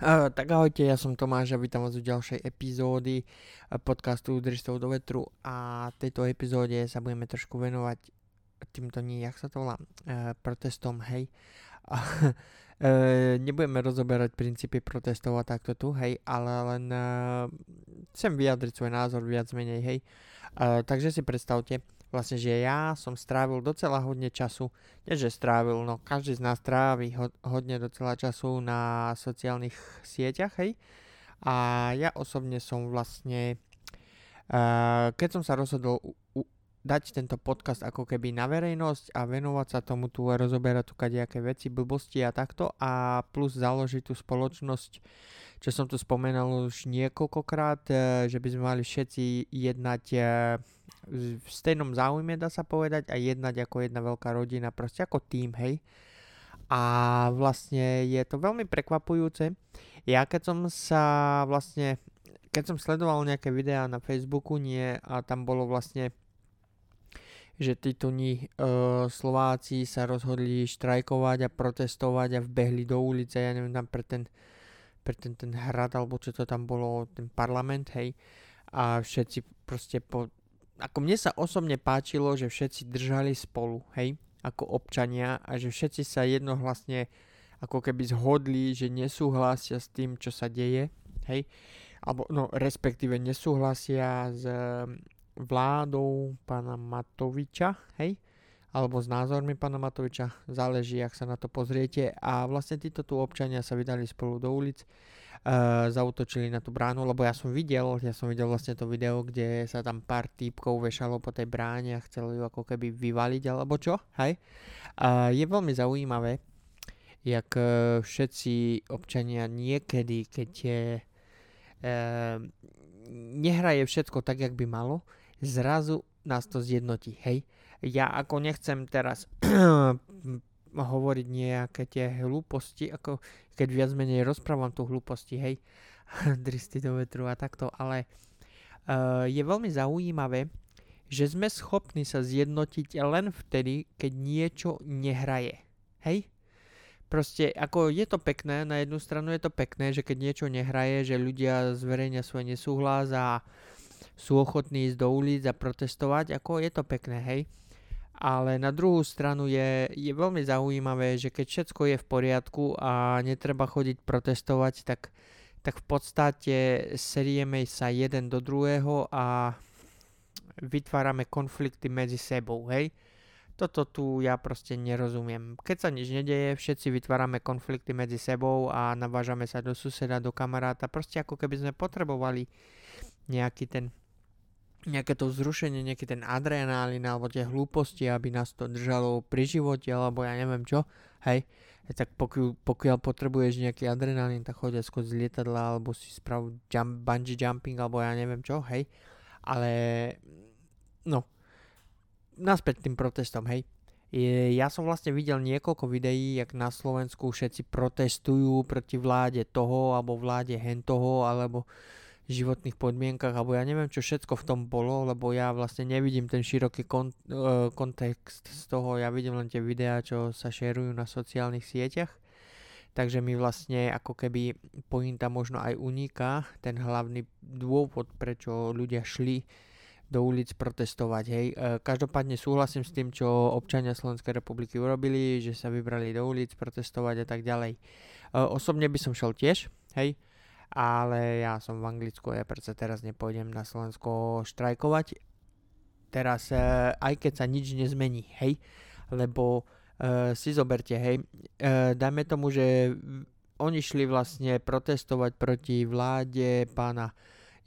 Uh, tak ahojte, ja som Tomáš a vítam vás u ďalšej epizódy podcastu Udržstov do vetru a tejto epizóde sa budeme trošku venovať týmto nie, jak sa to volá, uh, protestom, hej. A, nebudeme rozoberať princípy protestov a takto tu, hej, ale len chcem vyjadriť svoj názor viac menej, hej. Takže si predstavte, vlastne, že ja som strávil docela hodne času, nie že strávil, no každý z nás trávi ho, hodne docela času na sociálnych sieťach, hej. A ja osobne som vlastne, uh, keď som sa rozhodol u, u, dať tento podcast ako keby na verejnosť a venovať sa tomu tu a rozoberať tu kadejaké veci, blbosti a takto a plus založiť tú spoločnosť, čo som tu spomenul už niekoľkokrát, uh, že by sme mali všetci jednať uh, v stejnom záujme, dá sa povedať, a jednať ako jedna veľká rodina, proste ako tým, hej. A vlastne je to veľmi prekvapujúce. Ja keď som sa vlastne, keď som sledoval nejaké videá na Facebooku, nie, a tam bolo vlastne že ní uh, Slováci sa rozhodli štrajkovať a protestovať a vbehli do ulice, ja neviem, tam pre ten, pre ten, ten hrad, alebo čo to tam bolo, ten parlament, hej. A všetci proste po ako mne sa osobne páčilo, že všetci držali spolu, hej, ako občania a že všetci sa jednohlasne ako keby zhodli, že nesúhlasia s tým, čo sa deje, hej, alebo no respektíve nesúhlasia s vládou pána Matoviča, hej, alebo s názormi pána Matoviča, záleží, ak sa na to pozriete a vlastne títo tu občania sa vydali spolu do ulic uh, zautočili na tú bránu, lebo ja som videl, ja som videl vlastne to video, kde sa tam pár týpkov vešalo po tej bráne a chceli ju ako keby vyvaliť alebo čo, hej. Uh, je veľmi zaujímavé, jak uh, všetci občania niekedy, keď je, uh, nehraje všetko tak, jak by malo, zrazu nás to zjednotí, hej. Ja ako nechcem teraz hovoriť nejaké tie hlúposti, ako keď viac menej rozprávam tu hlúposti, hej, dristy do vetru a takto, ale uh, je veľmi zaujímavé, že sme schopní sa zjednotiť len vtedy, keď niečo nehraje. Hej? Proste, ako je to pekné, na jednu stranu je to pekné, že keď niečo nehraje, že ľudia zverejnia svoj nesúhlas a sú ochotní ísť do ulic a protestovať, ako je to pekné, hej ale na druhú stranu je, je veľmi zaujímavé, že keď všetko je v poriadku a netreba chodiť protestovať, tak, tak v podstate serieme sa jeden do druhého a vytvárame konflikty medzi sebou, hej. Toto tu ja proste nerozumiem. Keď sa nič nedeje, všetci vytvárame konflikty medzi sebou a navážame sa do suseda, do kamaráta. Proste ako keby sme potrebovali nejaký ten nejaké to vzrušenie, nejaký ten adrenalín alebo tie hlúposti, aby nás to držalo pri živote alebo ja neviem čo, hej, tak pokiaľ, pokiaľ potrebuješ nejaký adrenalín, tak chodia skôr z lietadla alebo si sprav jump, bungee jumping alebo ja neviem čo, hej, ale no, naspäť tým protestom, hej. Ja som vlastne videl niekoľko videí, jak na Slovensku všetci protestujú proti vláde toho alebo vláde hen toho, alebo životných podmienkach, alebo ja neviem, čo všetko v tom bolo, lebo ja vlastne nevidím ten široký kon, uh, kontext z toho, ja vidím len tie videá, čo sa šerujú na sociálnych sieťach, takže mi vlastne ako keby pointa možno aj uniká, ten hlavný dôvod, prečo ľudia šli do ulic protestovať. Hej. E, každopádne súhlasím s tým, čo občania Slovenskej republiky urobili, že sa vybrali do ulic protestovať a tak ďalej. E, osobne by som šel tiež, hej, ale ja som v Anglicku, ja predsa teraz nepôjdem na Slovensko štrajkovať. Teraz, uh, aj keď sa nič nezmení, hej, lebo uh, si zoberte, hej, uh, dajme tomu, že oni šli vlastne protestovať proti vláde pána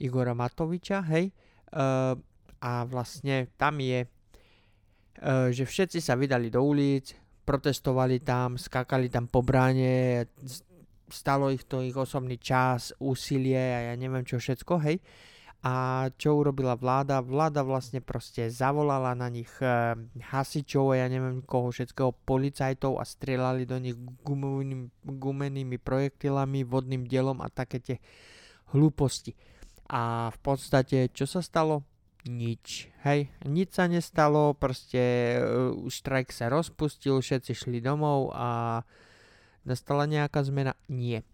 Igora Matoviča, hej, uh, a vlastne tam je, uh, že všetci sa vydali do ulic, protestovali tam, skakali tam po bráne, stalo ich to ich osobný čas, úsilie a ja neviem čo všetko, hej. A čo urobila vláda? Vláda vlastne proste zavolala na nich e, hasičov a ja neviem koho všetkého, policajtov a strieľali do nich gumovým, gumenými projektilami, vodným dielom a také tie hlúposti. A v podstate, čo sa stalo? Nič. Hej, nič sa nestalo, proste uh, štrajk sa rozpustil, všetci šli domov a nastala nejaká zmena? Nie.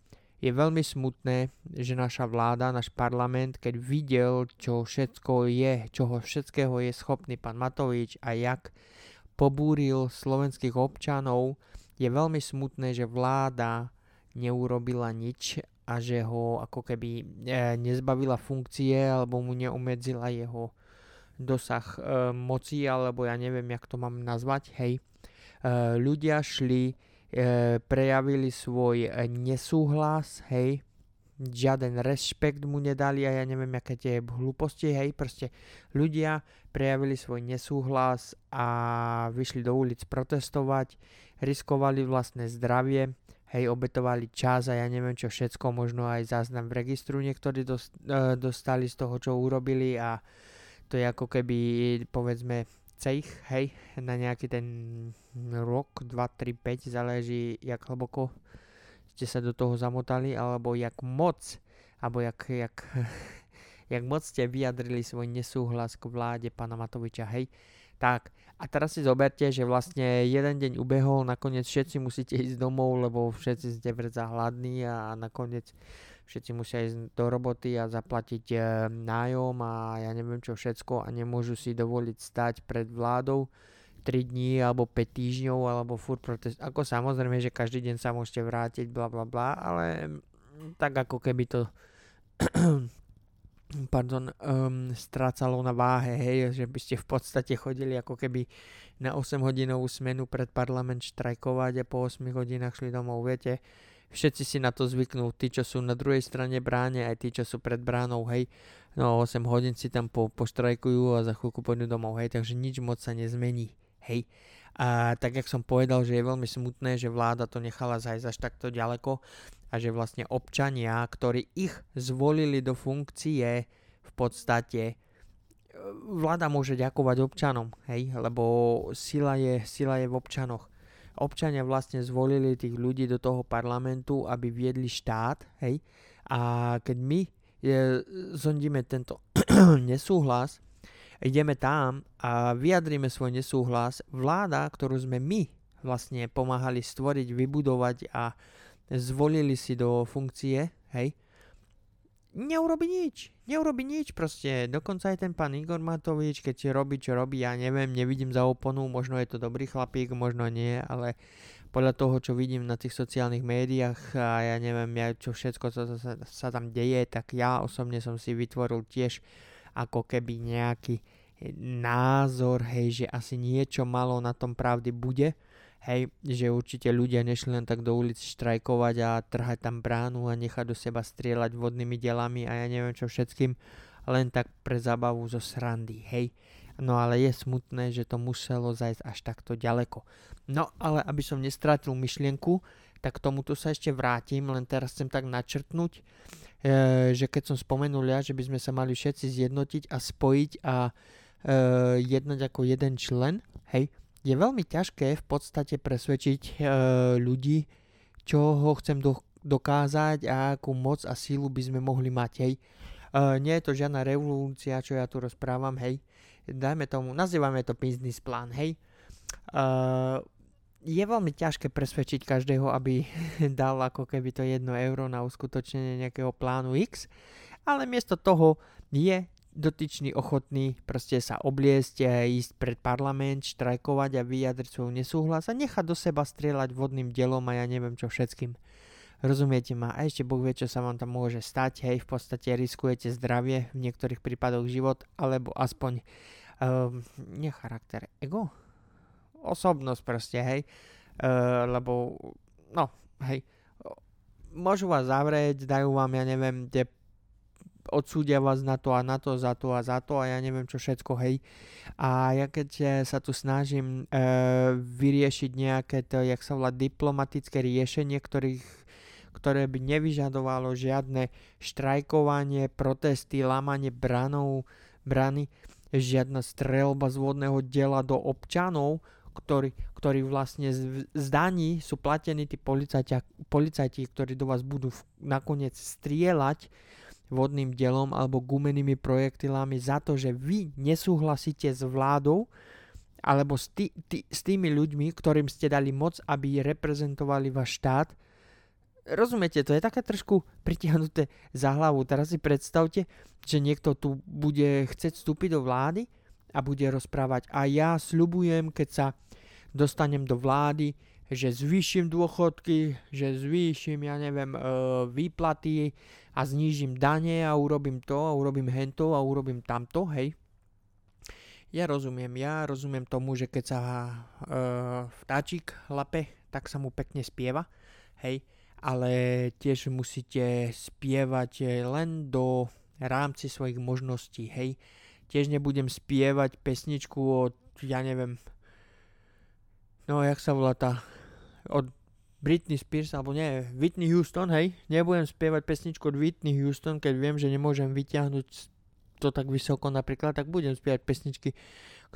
je veľmi smutné, že naša vláda, náš parlament, keď videl, čo všetko je, čoho všetkého je schopný pán Matovič a jak pobúril slovenských občanov, je veľmi smutné, že vláda neurobila nič a že ho ako keby e, nezbavila funkcie alebo mu neumedzila jeho dosah e, moci, alebo ja neviem, jak to mám nazvať, hej. E, ľudia šli prejavili svoj e, nesúhlas, hej, žiaden rešpekt mu nedali a ja neviem, aké tie hlúposti, hej, proste ľudia prejavili svoj nesúhlas a vyšli do ulic protestovať, riskovali vlastné zdravie, hej, obetovali čas a ja neviem čo všetko, možno aj záznam v registru niektorí dostali z toho, čo urobili a to je ako keby, povedzme, cech, hej, na nejaký ten rok, 2, 3, 5, záleží jak hlboko ste sa do toho zamotali, alebo jak moc, alebo jak, jak, jak moc ste vyjadrili svoj nesúhlas k vláde pána Matoviča, hej. Tak, a teraz si zoberte, že vlastne jeden deň ubehol, nakoniec všetci musíte ísť domov, lebo všetci ste vrza hladní a nakoniec všetci musia ísť do roboty a zaplatiť e, nájom a ja neviem čo všetko a nemôžu si dovoliť stať pred vládou 3 dní alebo 5 týždňov alebo furt protest. Ako samozrejme, že každý deň sa môžete vrátiť, bla bla bla, ale tak ako keby to pardon, um, strácalo na váhe, hej, že by ste v podstate chodili ako keby na 8 hodinovú smenu pred parlament štrajkovať a po 8 hodinách šli domov, viete, všetci si na to zvyknú, tí, čo sú na druhej strane bráne, aj tí, čo sú pred bránou, hej, no 8 hodín si tam po, poštrajkujú a za chvíľku pôjdu domov, hej, takže nič moc sa nezmení, hej. A tak, jak som povedal, že je veľmi smutné, že vláda to nechala zajsť až takto ďaleko a že vlastne občania, ktorí ich zvolili do funkcie, v podstate vláda môže ďakovať občanom, hej, lebo sila je, sila je v občanoch občania vlastne zvolili tých ľudí do toho parlamentu, aby viedli štát, hej, a keď my je, zondíme tento nesúhlas, ideme tam a vyjadríme svoj nesúhlas, vláda, ktorú sme my vlastne pomáhali stvoriť, vybudovať a zvolili si do funkcie, hej, neurobi nič. Neurobi nič proste. Dokonca aj ten pán Igor Matovič, keď si robí, čo robí, ja neviem, nevidím za oponu, možno je to dobrý chlapík, možno nie, ale podľa toho, čo vidím na tých sociálnych médiách a ja neviem, ja, čo všetko, čo sa, sa tam deje, tak ja osobne som si vytvoril tiež ako keby nejaký názor, hej, že asi niečo malo na tom pravdy bude Hej, že určite ľudia nešli len tak do ulic štrajkovať a trhať tam bránu a nechať do seba strieľať vodnými delami a ja neviem čo všetkým, len tak pre zábavu zo srandy, hej. No ale je smutné, že to muselo zajsť až takto ďaleko. No ale aby som nestrátil myšlienku, tak tomuto sa ešte vrátim, len teraz chcem tak načrtnúť, e, že keď som spomenul ja, že by sme sa mali všetci zjednotiť a spojiť a e, jednať ako jeden člen, hej, je veľmi ťažké v podstate presvedčiť e, ľudí, čo ho chcem do, dokázať a akú moc a sílu by sme mohli mať, hej. E, nie je to žiadna revolúcia, čo ja tu rozprávam, hej. Dajme tomu, nazývame to business plán, hej. E, je veľmi ťažké presvedčiť každého, aby dal ako keby to 1 euro na uskutočnenie nejakého plánu X, ale miesto toho je dotyčný ochotný proste sa obliesť ísť pred parlament, štrajkovať a vyjadriť svoj nesúhlas a nechať do seba strieľať vodným dielom a ja neviem čo všetkým. Rozumiete ma? A ešte Boh vie, čo sa vám tam môže stať. Hej, v podstate riskujete zdravie, v niektorých prípadoch život, alebo aspoň um, nie ego? Osobnosť proste, hej. Uh, lebo, no, hej, môžu vás zavrieť, dajú vám, ja neviem, tie odsúdia vás na to a na to, za to a za to a ja neviem čo všetko, hej. A ja keď eh, sa tu snažím e, vyriešiť nejaké to, jak sa volá, diplomatické riešenie, ktorých, ktoré by nevyžadovalo žiadne štrajkovanie, protesty, lámanie branov, brany, žiadna strelba z vodného diela do občanov, ktorí, ktorí vlastne z, z daní sú platení tí policajti, policajti, ktorí do vás budú nakoniec strieľať, vodným dielom alebo gumenými projektilami za to, že vy nesúhlasíte s vládou alebo s, tý, tý, s tými ľuďmi, ktorým ste dali moc, aby reprezentovali váš štát, rozumiete, to je také trošku pritiahnuté za hlavu. Teraz si predstavte, že niekto tu bude chcieť vstúpiť do vlády a bude rozprávať a ja sľubujem, keď sa dostanem do vlády, že zvýšim dôchodky, že zvýšim, ja neviem, e, výplaty a znížim dane a urobím to a urobím hento a urobím tamto, hej. Ja rozumiem, ja rozumiem tomu, že keď sa e, vtáčik lape, tak sa mu pekne spieva, hej, ale tiež musíte spievať len do rámci svojich možností, hej. Tiež nebudem spievať pesničku od, ja neviem, no jak sa volá tá, od Britney Spears, alebo nie, Whitney Houston, hej. Nebudem spievať pesničku od Whitney Houston, keď viem, že nemôžem vyťahnuť to tak vysoko napríklad, tak budem spievať pesničky,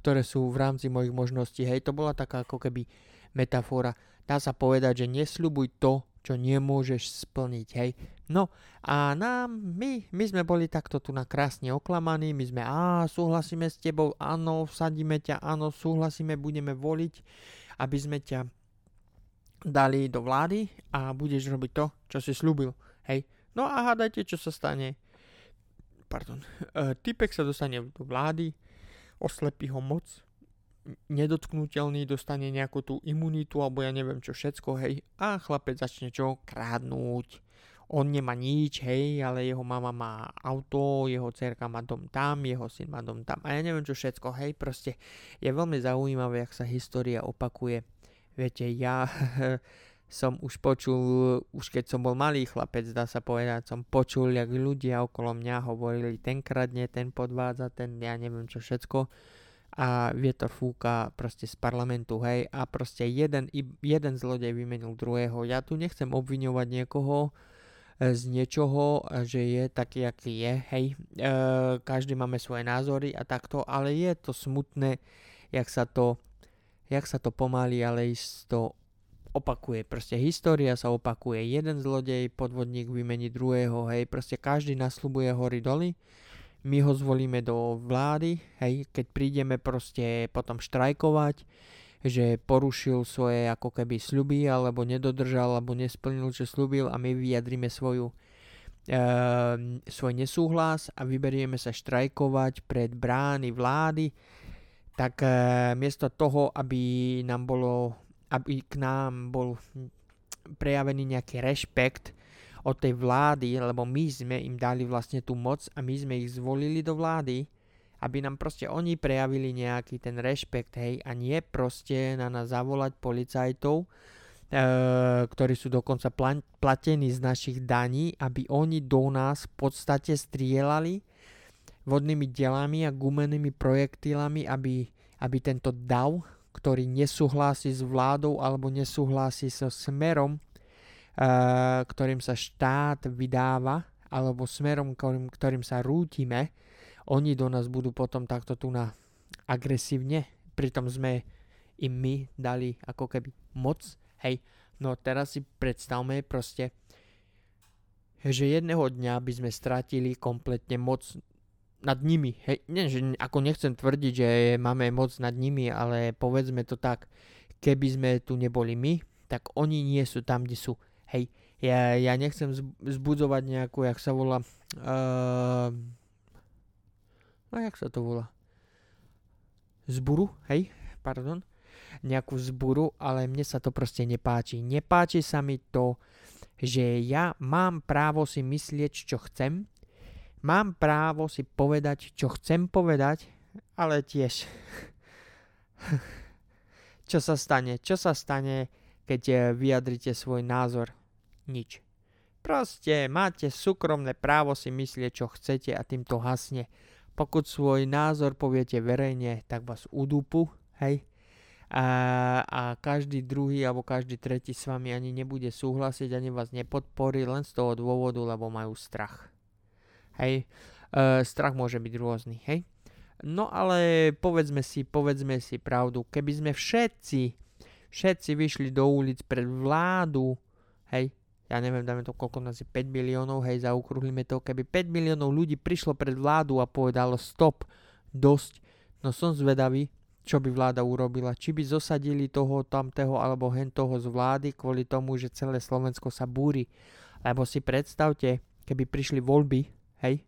ktoré sú v rámci mojich možností. Hej, to bola taká ako keby metafora. Dá sa povedať, že nesľubuj to, čo nemôžeš splniť, hej. No a nám, my, my sme boli takto tu na krásne oklamaní, my sme, a súhlasíme s tebou, áno, vsadíme ťa, áno, súhlasíme, budeme voliť, aby sme ťa dali do vlády a budeš robiť to, čo si slúbil, hej. No a hádajte, čo sa stane pardon, uh, typek sa dostane do vlády, oslepí ho moc, nedotknutelný, dostane nejakú tú imunitu alebo ja neviem čo všetko, hej, a chlapec začne čo? Krádnuť. On nemá nič, hej, ale jeho mama má auto, jeho cerka má dom tam, jeho syn má dom tam a ja neviem čo všetko, hej, proste je veľmi zaujímavé, ak sa história opakuje. Viete, ja som už počul, už keď som bol malý chlapec, dá sa povedať, som počul, jak ľudia okolo mňa hovorili, ten kradne, ten podvádza, ten ja neviem čo všetko a vietor fúka proste z parlamentu, hej, a proste jeden, jeden zlodej vymenil druhého. Ja tu nechcem obviňovať niekoho e, z niečoho, že je taký, aký je, hej, e, každý máme svoje názory a takto, ale je to smutné, jak sa to, jak sa to pomaly, ale isto opakuje. Proste história sa opakuje. Jeden zlodej, podvodník vymení druhého, hej. Proste každý nasľubuje hory doly. My ho zvolíme do vlády, hej. Keď prídeme proste potom štrajkovať, že porušil svoje ako keby sľuby, alebo nedodržal, alebo nesplnil, čo slúbil a my vyjadrime svoju e, svoj nesúhlas a vyberieme sa štrajkovať pred brány vlády, tak e, miesto toho, aby nám bolo aby k nám bol prejavený nejaký rešpekt od tej vlády, lebo my sme im dali vlastne tú moc a my sme ich zvolili do vlády, aby nám proste oni prejavili nejaký ten rešpekt, hej, a nie proste na nás zavolať policajtov, e, ktorí sú dokonca platení z našich daní, aby oni do nás v podstate strieľali vodnými delami a gumenými projektilami, aby, aby tento dav ktorý nesúhlasí s vládou alebo nesúhlasí so smerom, uh, ktorým sa štát vydáva, alebo smerom, ktorým, ktorým sa rútime, oni do nás budú potom takto tu na agresívne, pritom sme im my dali ako keby moc, hej, no teraz si predstavme proste, že jedného dňa by sme stratili kompletne moc nad nimi. Hej, nie, že ako nechcem tvrdiť, že máme moc nad nimi, ale povedzme to tak, keby sme tu neboli my, tak oni nie sú tam, kde sú. Hej, ja, ja nechcem zbudzovať nejakú, jak sa volá, uh, no jak sa to volá, zburu, hej, pardon, nejakú zburu, ale mne sa to proste nepáči. Nepáči sa mi to, že ja mám právo si myslieť, čo chcem, Mám právo si povedať, čo chcem povedať, ale tiež... čo sa stane? Čo sa stane, keď eh, vyjadrite svoj názor? Nič. Proste máte súkromné právo si myslieť, čo chcete a tým to hasne. Pokud svoj názor poviete verejne, tak vás udúpu, hej? A, a každý druhý alebo každý tretí s vami ani nebude súhlasiť, ani vás nepodporí len z toho dôvodu, lebo majú strach. Hej, uh, strach môže byť rôzny, hej. No ale povedzme si, povedzme si pravdu, keby sme všetci, všetci vyšli do ulic pred vládu, hej, ja neviem, dáme to koľko nás je 5 miliónov, hej, zaokrúhlime to, keby 5 miliónov ľudí prišlo pred vládu a povedalo stop, dosť, no som zvedavý, čo by vláda urobila. Či by zosadili toho, tamtého alebo hen toho z vlády kvôli tomu, že celé Slovensko sa búri. Lebo si predstavte, keby prišli voľby, hej,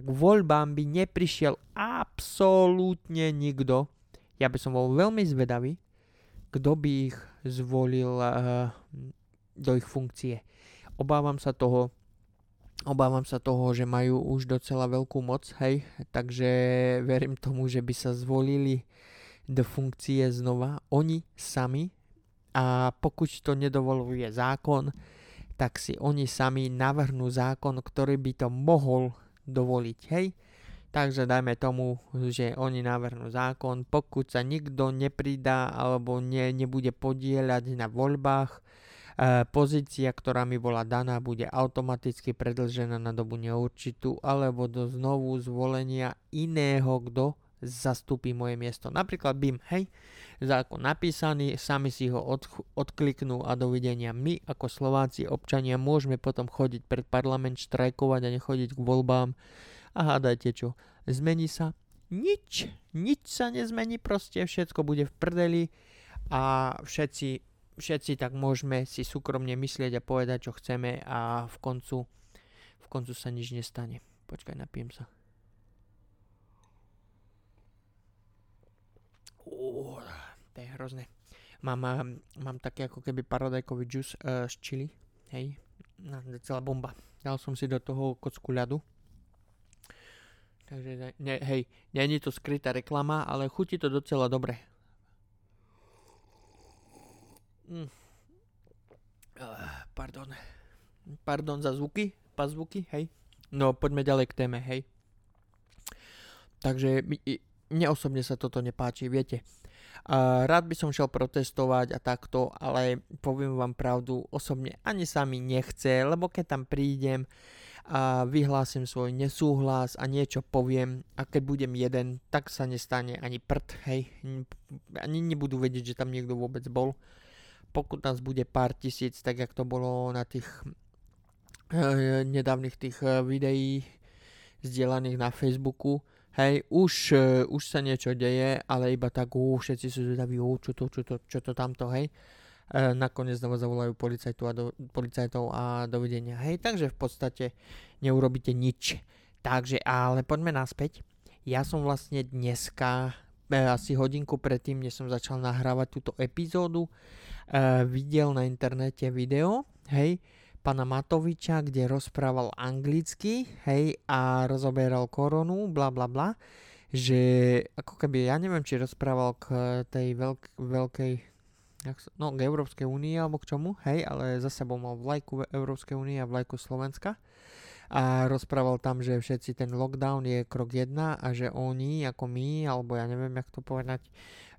k voľbám by neprišiel absolútne nikto. Ja by som bol veľmi zvedavý, kto by ich zvolil uh, do ich funkcie. Obávam sa toho, obávam sa toho, že majú už docela veľkú moc, hej, takže verím tomu, že by sa zvolili do funkcie znova oni sami a pokud to nedovoluje zákon, tak si oni sami navrhnú zákon, ktorý by to mohol dovoliť, hej. Takže dajme tomu, že oni navrhnú zákon, pokud sa nikto nepridá alebo ne, nebude podieľať na voľbách, e, pozícia, ktorá mi bola daná, bude automaticky predlžená na dobu neurčitú alebo do znovu zvolenia iného, kto zastúpi moje miesto. Napríklad BIM, hej, zákon napísaný, sami si ho od, odkliknú a dovidenia. My ako Slováci občania môžeme potom chodiť pred parlament, štrajkovať a nechodiť k voľbám a hádajte čo, zmení sa? Nič, nič sa nezmení, proste všetko bude v prdeli a všetci, všetci tak môžeme si súkromne myslieť a povedať, čo chceme a v koncu, v koncu sa nič nestane. Počkaj, napijem sa. Uh, to je hrozné. Mám, mám také ako keby paradajkový džus uh, z čili, hej, celá bomba. Dal som si do toho kocku ľadu Takže ne, hej, není to skrytá reklama, ale chutí to docela dobre. Mm. Uh, pardon. Pardon za zvuky, zvuky, hej. No poďme ďalej k téme, hej. Takže mne osobne sa toto nepáči, viete. Rád by som šiel protestovať a takto, ale poviem vám pravdu, osobne ani sa mi nechce, lebo keď tam prídem, a vyhlásim svoj nesúhlas a niečo poviem a keď budem jeden, tak sa nestane ani prd, hej, ani nebudú vedieť, že tam niekto vôbec bol. Pokud nás bude pár tisíc, tak jak to bolo na tých e, nedávnych tých e, videí zdieľaných na Facebooku, hej, už, e, už sa niečo deje, ale iba tak, ú, všetci sú zvedaví, čo to, čo to, čo to tamto, hej. E, nakoniec znovu zavolajú policajtov a, do, policajtov a dovidenia. Hej, takže v podstate neurobíte nič. Takže, ale poďme naspäť. Ja som vlastne dneska, e, asi hodinku predtým, než som začal nahrávať túto epizódu, e, videl na internete video, hej, pana Matoviča, kde rozprával anglicky, hej, a rozoberal koronu, bla bla bla, že ako keby, ja neviem, či rozprával k tej veľk, veľkej no k Európskej únii alebo k čomu, hej, ale za sebou mal vlajku Európskej únie a vlajku Slovenska a rozprával tam, že všetci ten lockdown je krok 1 a že oni ako my, alebo ja neviem, jak to povedať,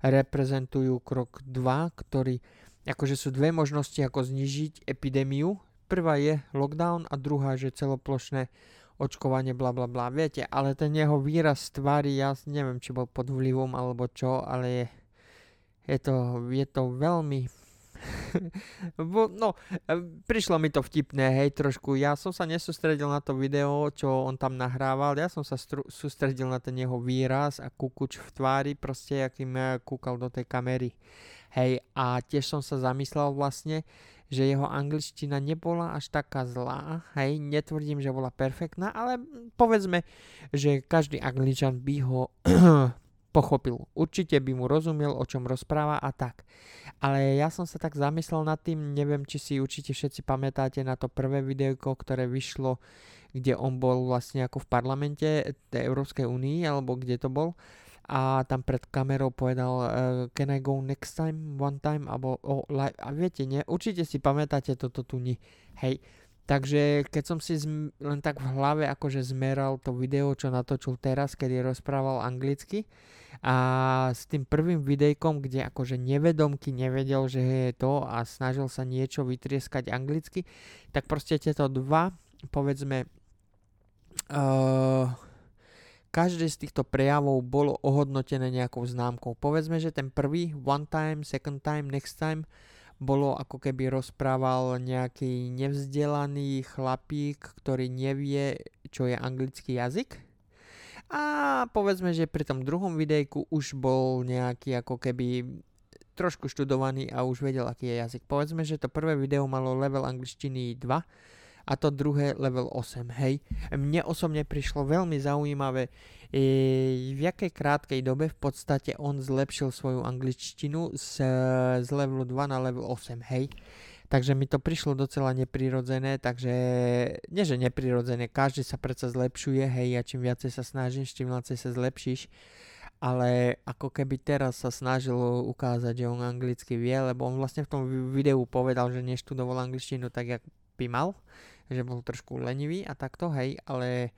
reprezentujú krok 2, ktorý, akože sú dve možnosti, ako znižiť epidémiu. Prvá je lockdown a druhá, že celoplošné očkovanie, bla bla bla. Viete, ale ten jeho výraz tvári, ja neviem, či bol pod vplyvom alebo čo, ale je je to, je to veľmi... no, e, prišlo mi to vtipné, hej, trošku. Ja som sa nesústredil na to video, čo on tam nahrával. Ja som sa stru- sústredil na ten jeho výraz a kukuč v tvári, proste, akým e, kúkal do tej kamery. Hej, a tiež som sa zamyslel vlastne, že jeho angličtina nebola až taká zlá, hej, netvrdím, že bola perfektná, ale povedzme, že každý angličan by ho pochopil. Určite by mu rozumel, o čom rozpráva a tak. Ale ja som sa tak zamyslel nad tým, neviem, či si určite všetci pamätáte na to prvé videjko, ktoré vyšlo, kde on bol vlastne ako v parlamente tej Európskej únii, alebo kde to bol. A tam pred kamerou povedal, uh, can I go next time, one time, alebo oh, live. A viete, nie? Určite si pamätáte toto tu ni. Hej, Takže keď som si zm- len tak v hlave akože zmeral to video, čo natočil teraz, kedy rozprával anglicky a s tým prvým videjkom, kde akože nevedomky nevedel, že je to a snažil sa niečo vytrieskať anglicky, tak proste tieto dva, povedzme, uh, každé z týchto prejavov bolo ohodnotené nejakou známkou. Povedzme, že ten prvý, one time, second time, next time, bolo ako keby rozprával nejaký nevzdelaný chlapík, ktorý nevie, čo je anglický jazyk. A povedzme, že pri tom druhom videjku už bol nejaký ako keby trošku študovaný a už vedel, aký je jazyk. Povedzme, že to prvé video malo level angličtiny 2 a to druhé level 8, hej. Mne osobne prišlo veľmi zaujímavé, e, v jakej krátkej dobe v podstate on zlepšil svoju angličtinu z, z levelu 2 na level 8, hej. Takže mi to prišlo docela neprirodzené, takže nie že neprirodzené, každý sa predsa zlepšuje, hej, a čím viacej sa snažíš, tým viacej sa zlepšíš ale ako keby teraz sa snažil ukázať, že on anglicky vie, lebo on vlastne v tom videu povedal, že neštudoval angličtinu tak, jak by mal, že bol trošku lenivý a takto, hej, ale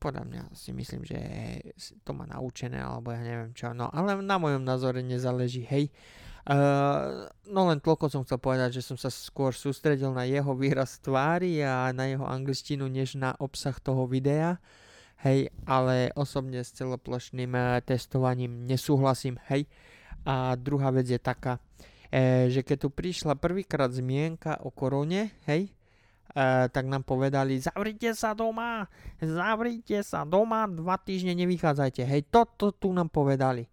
podľa mňa si myslím, že to má naučené, alebo ja neviem čo, no ale na mojom názore nezáleží, hej. Uh, no len toľko som chcel povedať, že som sa skôr sústredil na jeho výraz tvári a na jeho angličtinu, než na obsah toho videa. Hej, ale osobne s celoplošným uh, testovaním nesúhlasím, hej. A druhá vec je taká, e, že keď tu prišla prvýkrát zmienka o korone, hej, Uh, tak nám povedali, zavrite sa doma, zavrite sa doma, dva týždne nevychádzajte. Hej, toto tu nám povedali.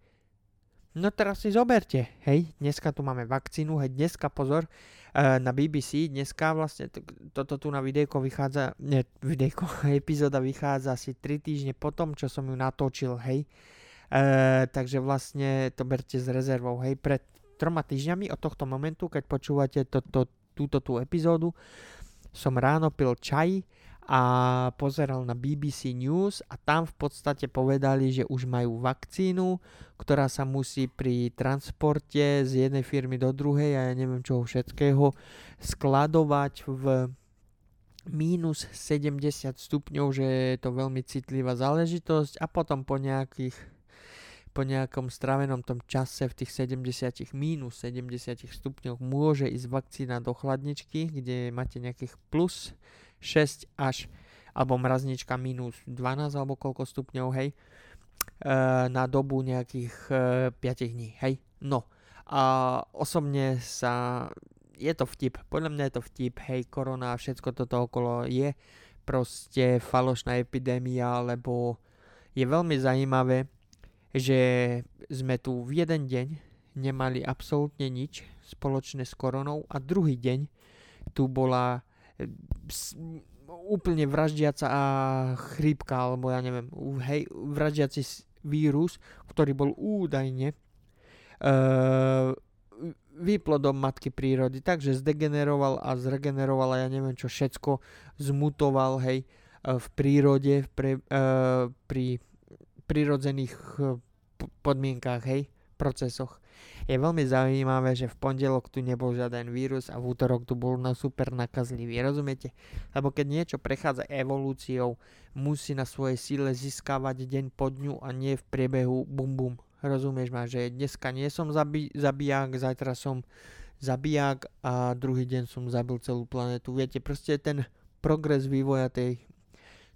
No teraz si zoberte, hej, dneska tu máme vakcínu, hej, dneska pozor, uh, na BBC, dneska vlastne to, toto tu na videjko vychádza, ne, videjko, epizóda vychádza asi 3 týždne potom, čo som ju natočil, hej. Uh, takže vlastne to berte s rezervou, hej, pred troma týždňami od tohto momentu, keď počúvate to, túto tú epizódu, som ráno pil čaj a pozeral na BBC News a tam v podstate povedali, že už majú vakcínu, ktorá sa musí pri transporte z jednej firmy do druhej a ja neviem čoho všetkého skladovať v mínus 70 stupňov, že je to veľmi citlivá záležitosť a potom po nejakých po nejakom stravenom tom čase v tých 70 mínus 70 stupňoch môže ísť vakcína do chladničky, kde máte nejakých plus 6 až alebo mraznička minus 12 alebo koľko stupňov, hej, e, na dobu nejakých e, 5 dní, hej. No, a osobne sa, je to vtip, podľa mňa je to vtip, hej, korona a všetko toto okolo je proste falošná epidémia, lebo je veľmi zaujímavé, že sme tu v jeden deň nemali absolútne nič spoločné s koronou a druhý deň tu bola e, úplne vraždiaca chrípka, alebo ja neviem, hej, vraždiaci vírus, ktorý bol údajne uh, výplodom matky prírody, takže zdegeneroval a zregeneroval a ja neviem čo všetko, zmutoval, hej, v prírode, pre, uh, pri prirodzených eh, podmienkách, hej, procesoch. Je veľmi zaujímavé, že v pondelok tu nebol žiaden vírus a v útorok tu bol na super nakazlivý. Rozumiete? Lebo keď niečo prechádza evolúciou, musí na svojej síle získavať deň po dňu a nie v priebehu bum bum. Rozumieš ma, že dneska nie som zabi- zabijak, zajtra som zabijak a druhý deň som zabil celú planetu. Viete, proste ten progres vývoja tej,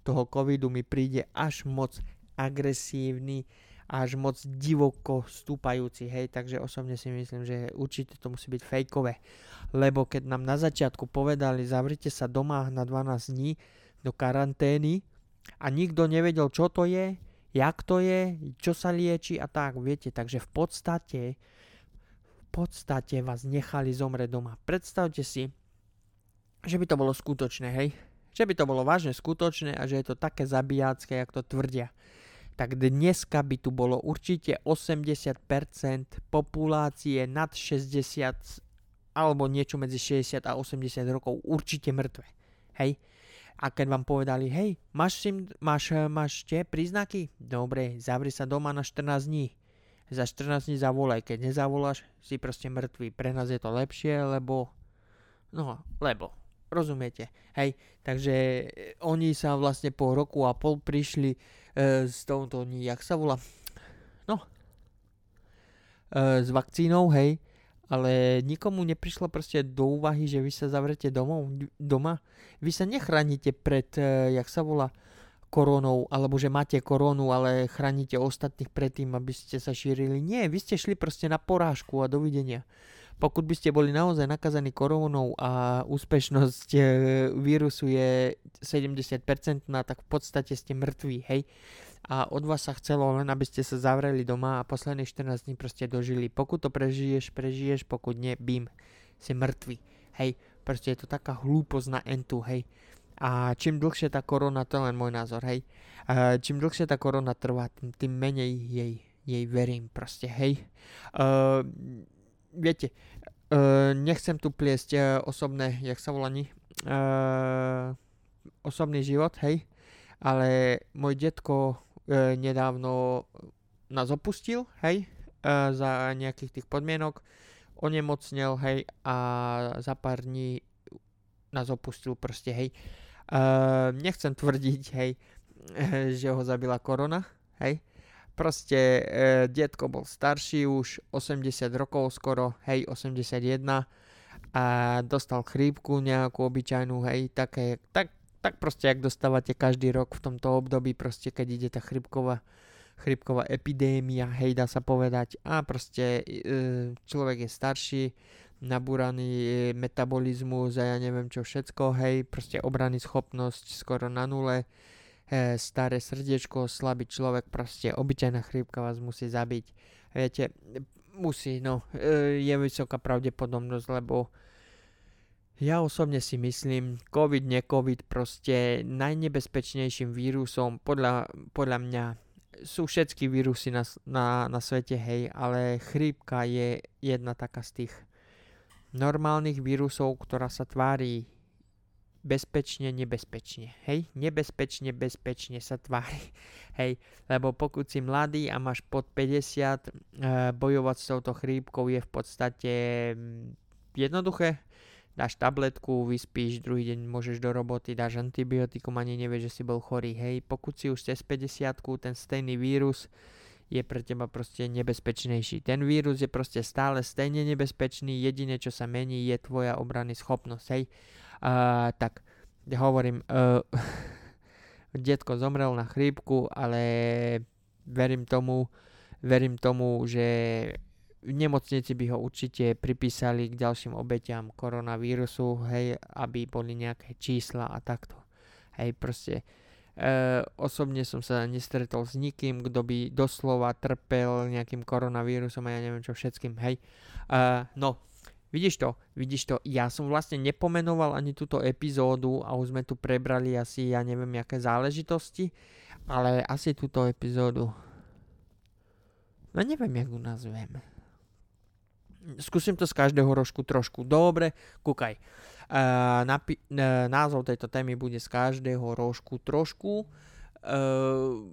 toho covidu mi príde až moc agresívny, až moc divoko stúpajúci, hej, takže osobne si myslím, že určite to musí byť fejkové, lebo keď nám na začiatku povedali, zavrite sa doma na 12 dní do karantény a nikto nevedel, čo to je, jak to je, čo sa lieči a tak, viete, takže v podstate v podstate vás nechali zomrieť doma. Predstavte si, že by to bolo skutočné, hej, že by to bolo vážne skutočné a že je to také zabijácké, jak to tvrdia tak dneska by tu bolo určite 80% populácie nad 60 alebo niečo medzi 60 a 80 rokov určite mŕtve. Hej? A keď vám povedali, hej, máš, sim, máš, máš tie príznaky? Dobre, zavri sa doma na 14 dní. Za 14 dní zavolaj, keď nezavoláš, si proste mŕtvý. Pre nás je to lepšie, lebo... No, lebo Rozumiete? Hej, takže e, oni sa vlastne po roku a pol prišli e, s touto, jak sa volá, no, e, s vakcínou, hej, ale nikomu neprišlo proste do úvahy, že vy sa zavrete domov, doma. Vy sa nechránite pred, e, jak sa volá, koronou, alebo že máte koronu, ale chránite ostatných pred tým, aby ste sa šírili. Nie, vy ste šli proste na porážku a dovidenia. Pokud by ste boli naozaj nakazaní korónou a úspešnosť e, vírusu je 70%, tak v podstate ste mŕtvi, hej. A od vás sa chcelo len, aby ste sa zavreli doma a posledných 14 dní proste dožili. Pokud to prežiješ, prežiješ, pokud nie, bím, si mŕtvi, hej. Proste je to taká hlúposť na entu, hej. A čím dlhšie tá korona, to je len môj názor, hej. A čím dlhšie tá korona trvá, tým, tým menej jej jej verím proste, hej. Uh, viete, uh, nechcem tu pliesť uh, osobné, jak sa volá uh, osobný život, hej, ale môj detko uh, nedávno nás opustil, hej, uh, za nejakých tých podmienok, onemocnel, hej, a za pár dní nás opustil proste, hej. Uh, nechcem tvrdiť, hej, že ho zabila korona, hej, Proste e, detko bol starší už, 80 rokov skoro, hej, 81 a dostal chrípku nejakú obyčajnú, hej, také, tak, tak proste, jak dostávate každý rok v tomto období, proste keď ide tá chrípková, chrípková epidémia, hej, dá sa povedať, a proste e, človek je starší, nabúraný metabolizmus a ja neviem čo všetko, hej, proste obrany schopnosť skoro na nule, e, staré srdiečko, slabý človek, proste obyčajná chrípka vás musí zabiť. Viete, musí, no, e, je vysoká pravdepodobnosť, lebo ja osobne si myslím, COVID, ne COVID, proste najnebezpečnejším vírusom podľa, podľa mňa sú všetky vírusy na, na, na svete, hej, ale chrípka je jedna taká z tých normálnych vírusov, ktorá sa tvári bezpečne, nebezpečne. Hej, nebezpečne, bezpečne sa tvári. Hej, lebo pokud si mladý a máš pod 50, e, bojovať s touto chrípkou je v podstate mm, jednoduché. Dáš tabletku, vyspíš, druhý deň môžeš do roboty, dáš antibiotikum, ani nevieš, že si bol chorý. Hej, pokud si už cez 50, ten stejný vírus je pre teba proste nebezpečnejší. Ten vírus je proste stále stejne nebezpečný, jediné, čo sa mení, je tvoja obrany schopnosť. Hej, a, tak hovorím, uh, detko zomrel na chrípku, ale verím tomu, verím tomu, že v nemocnici by ho určite pripísali k ďalším obeťam koronavírusu, hej, aby boli nejaké čísla a takto. Hej, proste e, osobne som sa nestretol s nikým, kto by doslova trpel nejakým koronavírusom a ja neviem čo všetkým, hej. E, no, Vidíš to, vidíš to, ja som vlastne nepomenoval ani túto epizódu a už sme tu prebrali asi, ja neviem, aké záležitosti, ale asi túto epizódu, no neviem, jak ju nazvem. Skúsim to z každého rožku trošku. Dobre, kúkaj. Uh, napi- uh, názov tejto témy bude z každého rožku trošku. Uh,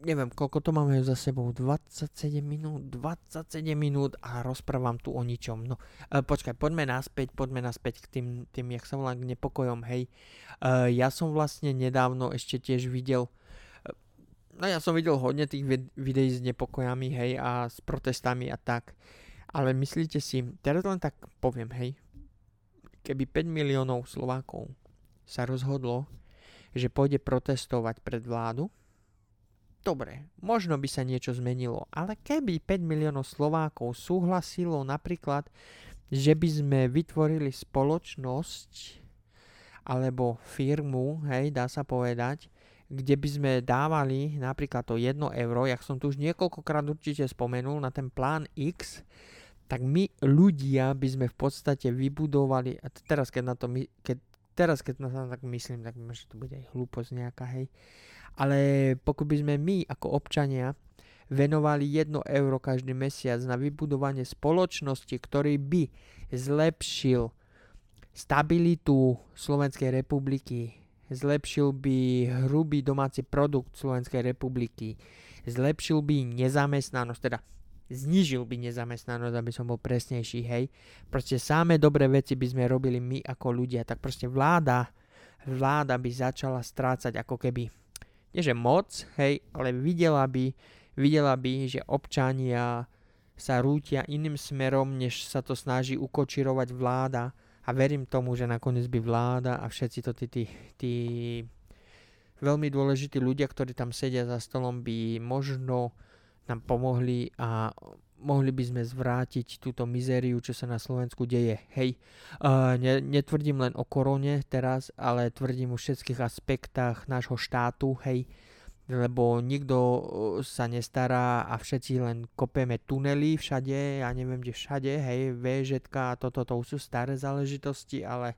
neviem, koľko to máme za sebou, 27 minút, 27 minút a rozprávam tu o ničom. No, e, počkaj, poďme naspäť, poďme naspäť k tým, tým jak sa volá, k nepokojom, hej. E, ja som vlastne nedávno ešte tiež videl, e, no ja som videl hodne tých videí s nepokojami, hej, a s protestami a tak. Ale myslíte si, teraz len tak poviem, hej, keby 5 miliónov Slovákov sa rozhodlo, že pôjde protestovať pred vládu, Dobre, možno by sa niečo zmenilo, ale keby 5 miliónov Slovákov súhlasilo napríklad, že by sme vytvorili spoločnosť alebo firmu, hej, dá sa povedať, kde by sme dávali napríklad to 1 euro, jak som tu už niekoľkokrát určite spomenul, na ten plán X, tak my ľudia by sme v podstate vybudovali, a teraz keď na to, my, keď, teraz keď na to tak myslím, tak možno to bude aj hlúposť nejaká, hej, ale pokud by sme my ako občania venovali 1 euro každý mesiac na vybudovanie spoločnosti, ktorý by zlepšil stabilitu Slovenskej republiky, zlepšil by hrubý domáci produkt Slovenskej republiky, zlepšil by nezamestnanosť, teda znižil by nezamestnanosť, aby som bol presnejší, hej. Proste samé dobré veci by sme robili my ako ľudia, tak proste vláda, vláda by začala strácať ako keby nie že moc, hej, ale videla by, videla by, že občania sa rútia iným smerom, než sa to snaží ukočirovať vláda. A verím tomu, že nakoniec by vláda a všetci to tí, tí, tí veľmi dôležití ľudia, ktorí tam sedia za stolom, by možno nám pomohli a mohli by sme zvrátiť túto mizériu, čo sa na Slovensku deje. Hej, uh, ne, netvrdím len o korone teraz, ale tvrdím o všetkých aspektách nášho štátu, hej, lebo nikto sa nestará a všetci len kopeme tunely všade, ja neviem kde všade, hej, VŽtka a toto, to sú staré záležitosti, ale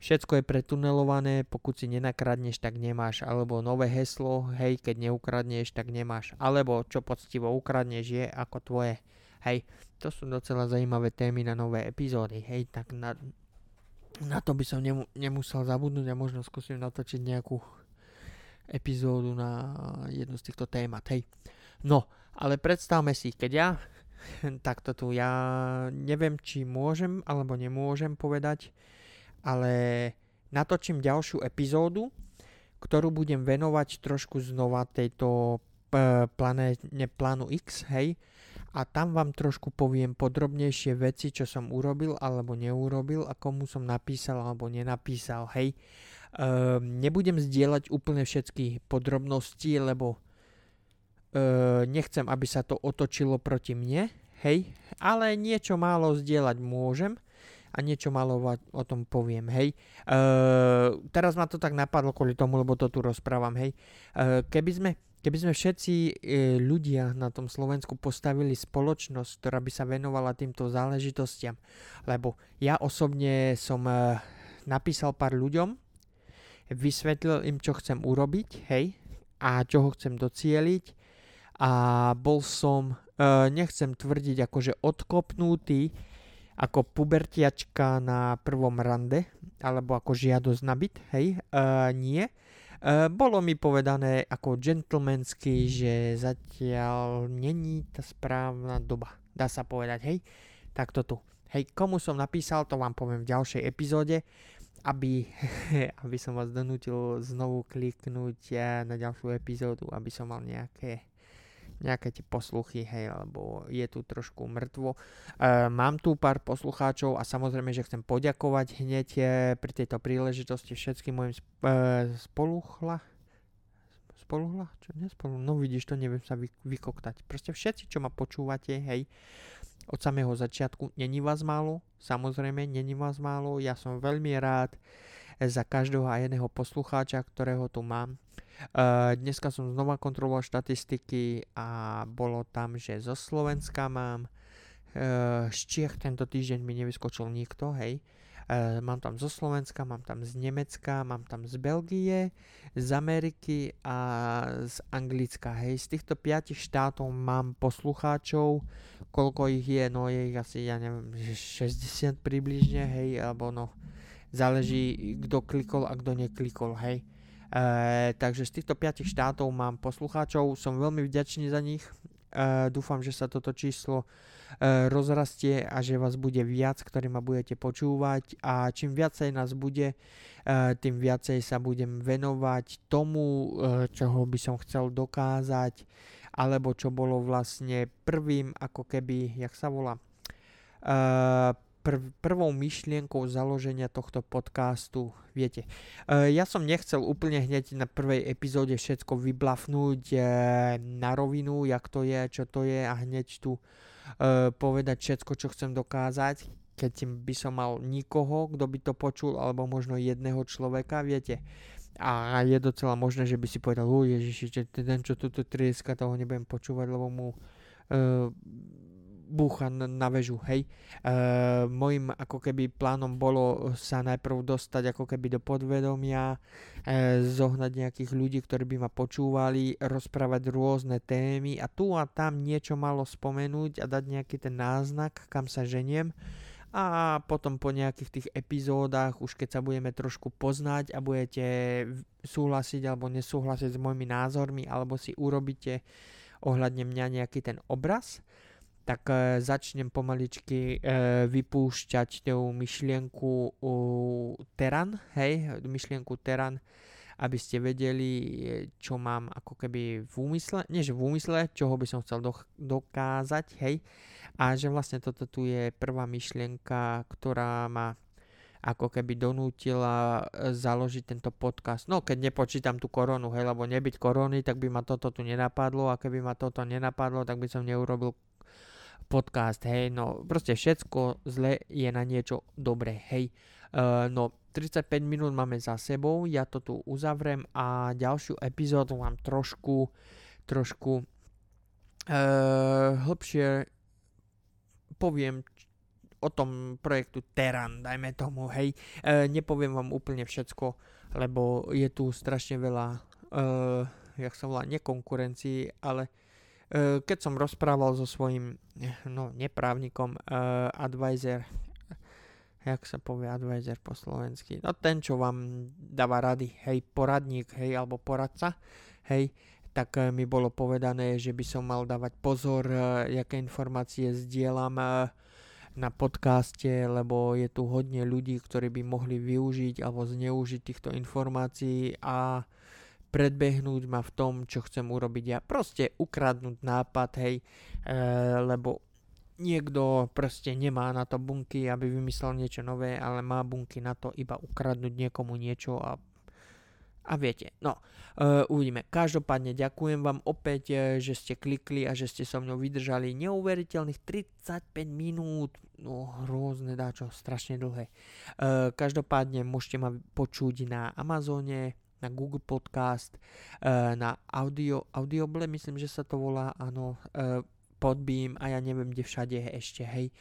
Všetko je pretunelované, pokud si nenakradneš, tak nemáš, alebo nové heslo, hej, keď neukradneš, tak nemáš, alebo čo poctivo ukradneš je ako tvoje, hej, to sú docela zaujímavé témy na nové epizódy, hej, tak na, na to by som nemu, nemusel zabudnúť a možno skúsim natočiť nejakú epizódu na jednu z týchto témat, hej. No, ale predstavme si, keď ja takto tu, ja neviem, či môžem alebo nemôžem povedať, ale natočím ďalšiu epizódu, ktorú budem venovať trošku znova tejto p- planétne plánu X, hej, a tam vám trošku poviem podrobnejšie veci, čo som urobil alebo neurobil a komu som napísal alebo nenapísal, hej. Ehm, nebudem zdieľať úplne všetky podrobnosti, lebo e, nechcem, aby sa to otočilo proti mne, hej, ale niečo málo zdieľať môžem a niečo malo o tom poviem, hej. Uh, teraz ma to tak napadlo kvôli tomu, lebo to tu rozprávam, hej. Uh, keby sme Keby sme všetci e, ľudia na tom Slovensku postavili spoločnosť, ktorá by sa venovala týmto záležitostiam, lebo ja osobne som e, napísal pár ľuďom, vysvetlil im, čo chcem urobiť, hej, a čo ho chcem docieliť a bol som, e, nechcem tvrdiť akože odkopnutý, ako pubertiačka na prvom rande, alebo ako žiadosť na byt, hej, uh, nie. Uh, bolo mi povedané ako gentlemansky, že zatiaľ není tá správna doba, dá sa povedať, hej. Tak to tu. Hej, komu som napísal, to vám poviem v ďalšej epizóde, aby, aby som vás donútil znovu kliknúť na ďalšiu epizódu, aby som mal nejaké nejaké tie posluchy, hej, alebo je tu trošku mŕtvo. E, mám tu pár poslucháčov a samozrejme, že chcem poďakovať hneď e, pri tejto príležitosti všetkým mojim sp- e, spoluchla, spoluhla? Čo nespolu? No vidíš, to neviem sa vy, vykoktať. Proste všetci, čo ma počúvate, hej, od samého začiatku, není vás málo, samozrejme, není vás málo, ja som veľmi rád za každého a jedného poslucháča, ktorého tu mám. Uh, dneska som znova kontroloval štatistiky a bolo tam, že zo Slovenska mám, uh, z Čiech tento týždeň mi nevyskočil nikto, hej. Uh, mám tam zo Slovenska, mám tam z Nemecka, mám tam z Belgie, z Ameriky a z Anglicka. Hej, z týchto piatich štátov mám poslucháčov, koľko ich je, no je ich asi, ja neviem, 60 približne, hej, alebo no, záleží, kto klikol a kto neklikol, hej. E, takže z týchto piatich štátov mám poslucháčov, som veľmi vďačný za nich. E, dúfam, že sa toto číslo e, rozrastie a že vás bude viac, ktorí ma budete počúvať a čím viacej nás bude, e, tým viacej sa budem venovať tomu, e, čoho by som chcel dokázať alebo čo bolo vlastne prvým ako keby, jak sa volá, e, prv, prvou myšlienkou založenia tohto podcastu, viete, uh, ja som nechcel úplne hneď na prvej epizóde všetko vyblafnúť uh, na rovinu, jak to je, čo to je a hneď tu uh, povedať všetko, čo chcem dokázať, keď by som mal nikoho, kto by to počul, alebo možno jedného človeka, viete. A je docela možné, že by si povedal, o Ježiši, že ten, čo tuto trieska, toho nebudem počúvať, lebo mu búcha na, väžu, hej. E, mojim ako keby plánom bolo sa najprv dostať ako keby do podvedomia, e, zohnať nejakých ľudí, ktorí by ma počúvali, rozprávať rôzne témy a tu a tam niečo malo spomenúť a dať nejaký ten náznak, kam sa ženiem a potom po nejakých tých epizódach, už keď sa budeme trošku poznať a budete súhlasiť alebo nesúhlasiť s mojimi názormi alebo si urobíte ohľadne mňa nejaký ten obraz, tak e, začnem pomaličky e, vypúšťať tú myšlienku teran, hej, myšlienku teran, aby ste vedeli, čo mám ako keby v úmysle, nie že v úmysle, čoho by som chcel do, dokázať, hej, a že vlastne toto tu je prvá myšlienka, ktorá ma ako keby donútila e, založiť tento podcast. No, keď nepočítam tú koronu, hej, lebo nebyť korony, tak by ma toto tu nenapadlo a keby ma toto nenapadlo, tak by som neurobil podcast, hej, no proste všetko zle je na niečo dobré, hej. Uh, no 35 minút máme za sebou, ja to tu uzavrem a ďalšiu epizódu vám trošku, trošku uh, hlbšie poviem o tom projektu Teran, dajme tomu, hej. E, nepoviem vám úplne všetko, lebo je tu strašne veľa, e, jak sa volá, nekonkurencií, ale e, keď som rozprával so svojím, no, neprávnikom, e, advisor, jak sa povie advisor po slovensky, no ten, čo vám dáva rady, hej, poradník, hej, alebo poradca, hej, tak e, mi bolo povedané, že by som mal dávať pozor, e, aké informácie zdieľam e, na podcaste, lebo je tu hodne ľudí, ktorí by mohli využiť alebo zneužiť týchto informácií a predbehnúť ma v tom, čo chcem urobiť ja. Proste ukradnúť nápad, hej, e, lebo niekto proste nemá na to bunky, aby vymyslel niečo nové, ale má bunky na to iba ukradnúť niekomu niečo a a viete, no, uh, uvidíme. Každopádne ďakujem vám opäť, uh, že ste klikli a že ste so mnou vydržali neuveriteľných 35 minút, no hrozné dáčo, strašne dlhé. Uh, každopádne môžete ma počuť na Amazone, na Google Podcast, uh, na Audio, Audioble, myslím, že sa to volá, áno, uh, Podbeam a ja neviem, kde všade je ešte, hej.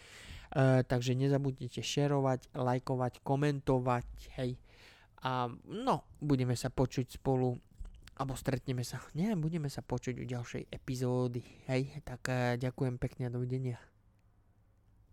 Uh, takže nezabudnite šerovať, lajkovať, komentovať, hej a no, budeme sa počuť spolu alebo stretneme sa. Nie, budeme sa počuť u ďalšej epizódy. Hej, tak ďakujem pekne dovidenia.